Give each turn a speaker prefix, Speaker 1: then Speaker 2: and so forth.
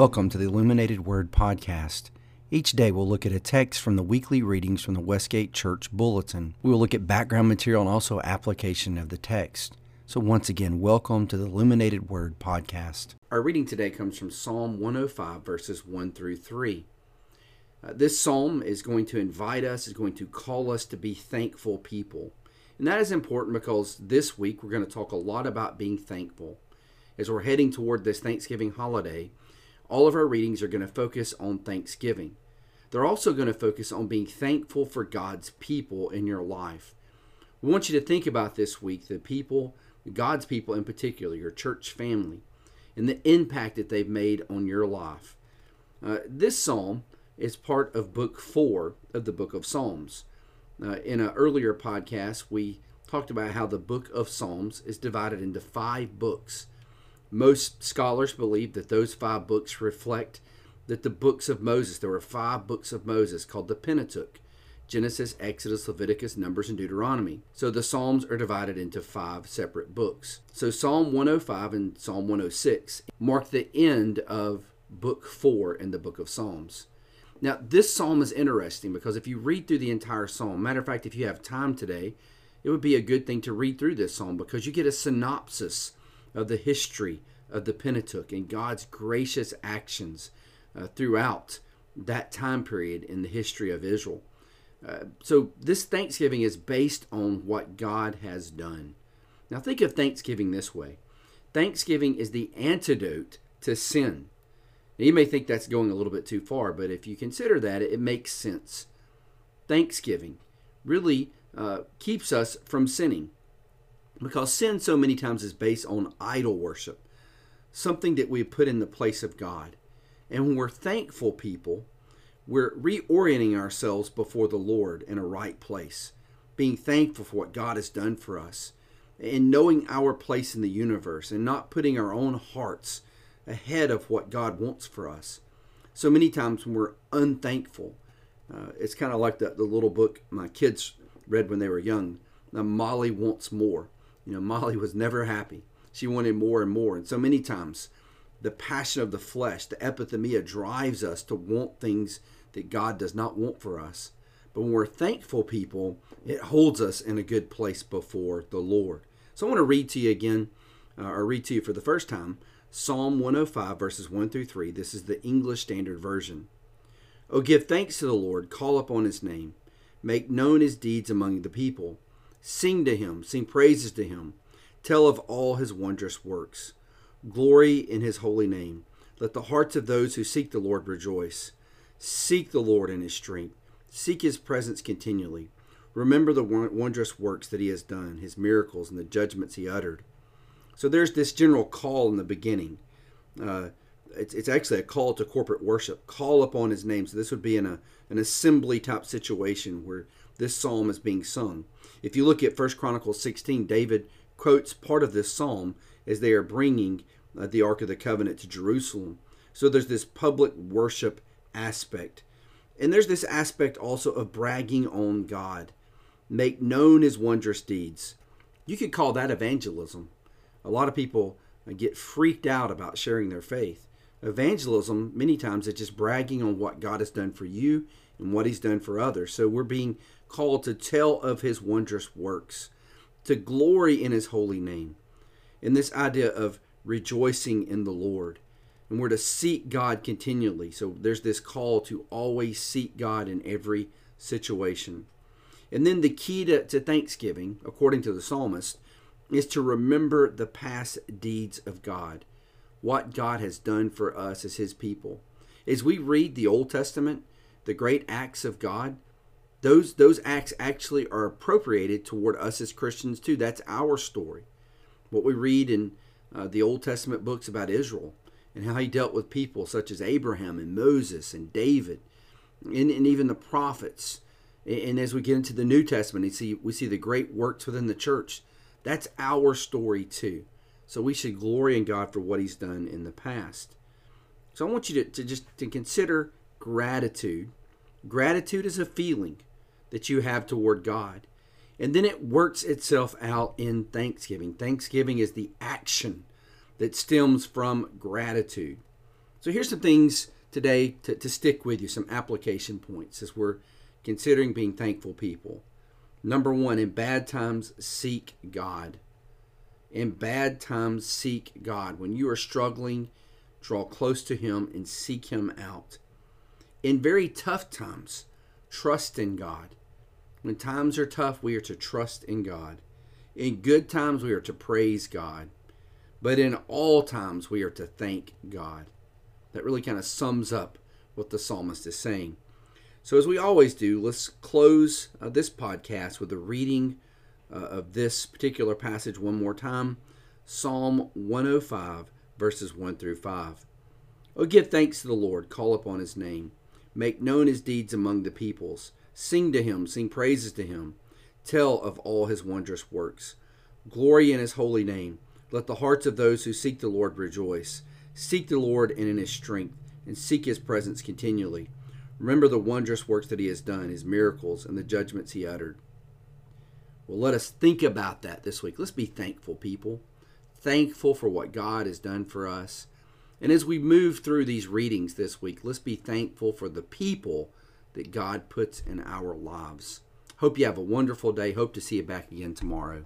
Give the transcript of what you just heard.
Speaker 1: Welcome to the Illuminated Word Podcast. Each day we'll look at a text from the weekly readings from the Westgate Church Bulletin. We will look at background material and also application of the text. So, once again, welcome to the Illuminated Word Podcast. Our reading today comes from Psalm 105, verses 1 through 3. Uh, this psalm is going to invite us, is going to call us to be thankful people. And that is important because this week we're going to talk a lot about being thankful. As we're heading toward this Thanksgiving holiday, all of our readings are going to focus on Thanksgiving. They're also going to focus on being thankful for God's people in your life. We want you to think about this week the people, God's people in particular, your church family, and the impact that they've made on your life. Uh, this psalm is part of book four of the book of Psalms. Uh, in an earlier podcast, we talked about how the book of Psalms is divided into five books most scholars believe that those five books reflect that the books of Moses, there were five books of Moses called the Pentateuch Genesis, Exodus, Leviticus, Numbers, and Deuteronomy. So the Psalms are divided into five separate books. So Psalm 105 and Psalm 106 mark the end of book four in the book of Psalms. Now, this psalm is interesting because if you read through the entire psalm, matter of fact, if you have time today, it would be a good thing to read through this psalm because you get a synopsis of the history of the Pentateuch and God's gracious actions uh, throughout that time period in the history of Israel. Uh, so, this Thanksgiving is based on what God has done. Now, think of Thanksgiving this way Thanksgiving is the antidote to sin. Now, you may think that's going a little bit too far, but if you consider that, it makes sense. Thanksgiving really uh, keeps us from sinning. Because sin so many times is based on idol worship, something that we put in the place of God. And when we're thankful people, we're reorienting ourselves before the Lord in a right place, being thankful for what God has done for us, and knowing our place in the universe, and not putting our own hearts ahead of what God wants for us. So many times when we're unthankful, uh, it's kind of like the, the little book my kids read when they were young. Now, Molly wants more. You know, Molly was never happy. She wanted more and more. And so many times, the passion of the flesh, the epithemia, drives us to want things that God does not want for us. But when we're thankful people, it holds us in a good place before the Lord. So I want to read to you again, uh, or read to you for the first time, Psalm 105, verses 1 through 3. This is the English Standard Version. Oh, give thanks to the Lord, call upon his name, make known his deeds among the people. Sing to him, sing praises to him, tell of all his wondrous works. Glory in his holy name. Let the hearts of those who seek the Lord rejoice. Seek the Lord in his strength, seek his presence continually. Remember the wondrous works that he has done, his miracles, and the judgments he uttered. So there's this general call in the beginning. Uh, it's, it's actually a call to corporate worship. Call upon his name. So this would be in a an assembly type situation where this psalm is being sung. If you look at 1 Chronicles 16, David quotes part of this psalm as they are bringing uh, the Ark of the Covenant to Jerusalem. So there's this public worship aspect. And there's this aspect also of bragging on God. Make known his wondrous deeds. You could call that evangelism. A lot of people uh, get freaked out about sharing their faith. Evangelism, many times, is just bragging on what God has done for you and what he's done for others. So we're being called to tell of his wondrous works, to glory in his holy name. In this idea of rejoicing in the Lord. And we're to seek God continually. So there's this call to always seek God in every situation. And then the key to, to Thanksgiving, according to the psalmist, is to remember the past deeds of God, what God has done for us as his people. As we read the Old Testament, the great acts of God, those those acts actually are appropriated toward us as Christians too. That's our story. What we read in uh, the Old Testament books about Israel and how he dealt with people such as Abraham and Moses and David and, and even the prophets. And as we get into the New Testament, we see we see the great works within the church. That's our story too. So we should glory in God for what He's done in the past. So I want you to, to just to consider gratitude. Gratitude is a feeling that you have toward God. And then it works itself out in thanksgiving. Thanksgiving is the action that stems from gratitude. So here's some things today to, to stick with you, some application points as we're considering being thankful people. Number one, in bad times, seek God. In bad times, seek God. When you are struggling, draw close to Him and seek Him out. In very tough times, trust in God. When times are tough, we are to trust in God. In good times, we are to praise God. But in all times, we are to thank God. That really kind of sums up what the psalmist is saying. So, as we always do, let's close uh, this podcast with a reading uh, of this particular passage one more time Psalm 105, verses 1 through 5. Oh, give thanks to the Lord, call upon his name, make known his deeds among the peoples, sing to him, sing praises to him, tell of all his wondrous works. Glory in his holy name. Let the hearts of those who seek the Lord rejoice. Seek the Lord and in his strength, and seek his presence continually. Remember the wondrous works that he has done, his miracles, and the judgments he uttered. Well, let us think about that this week. Let's be thankful, people. Thankful for what God has done for us. And as we move through these readings this week, let's be thankful for the people that God puts in our lives. Hope you have a wonderful day. Hope to see you back again tomorrow.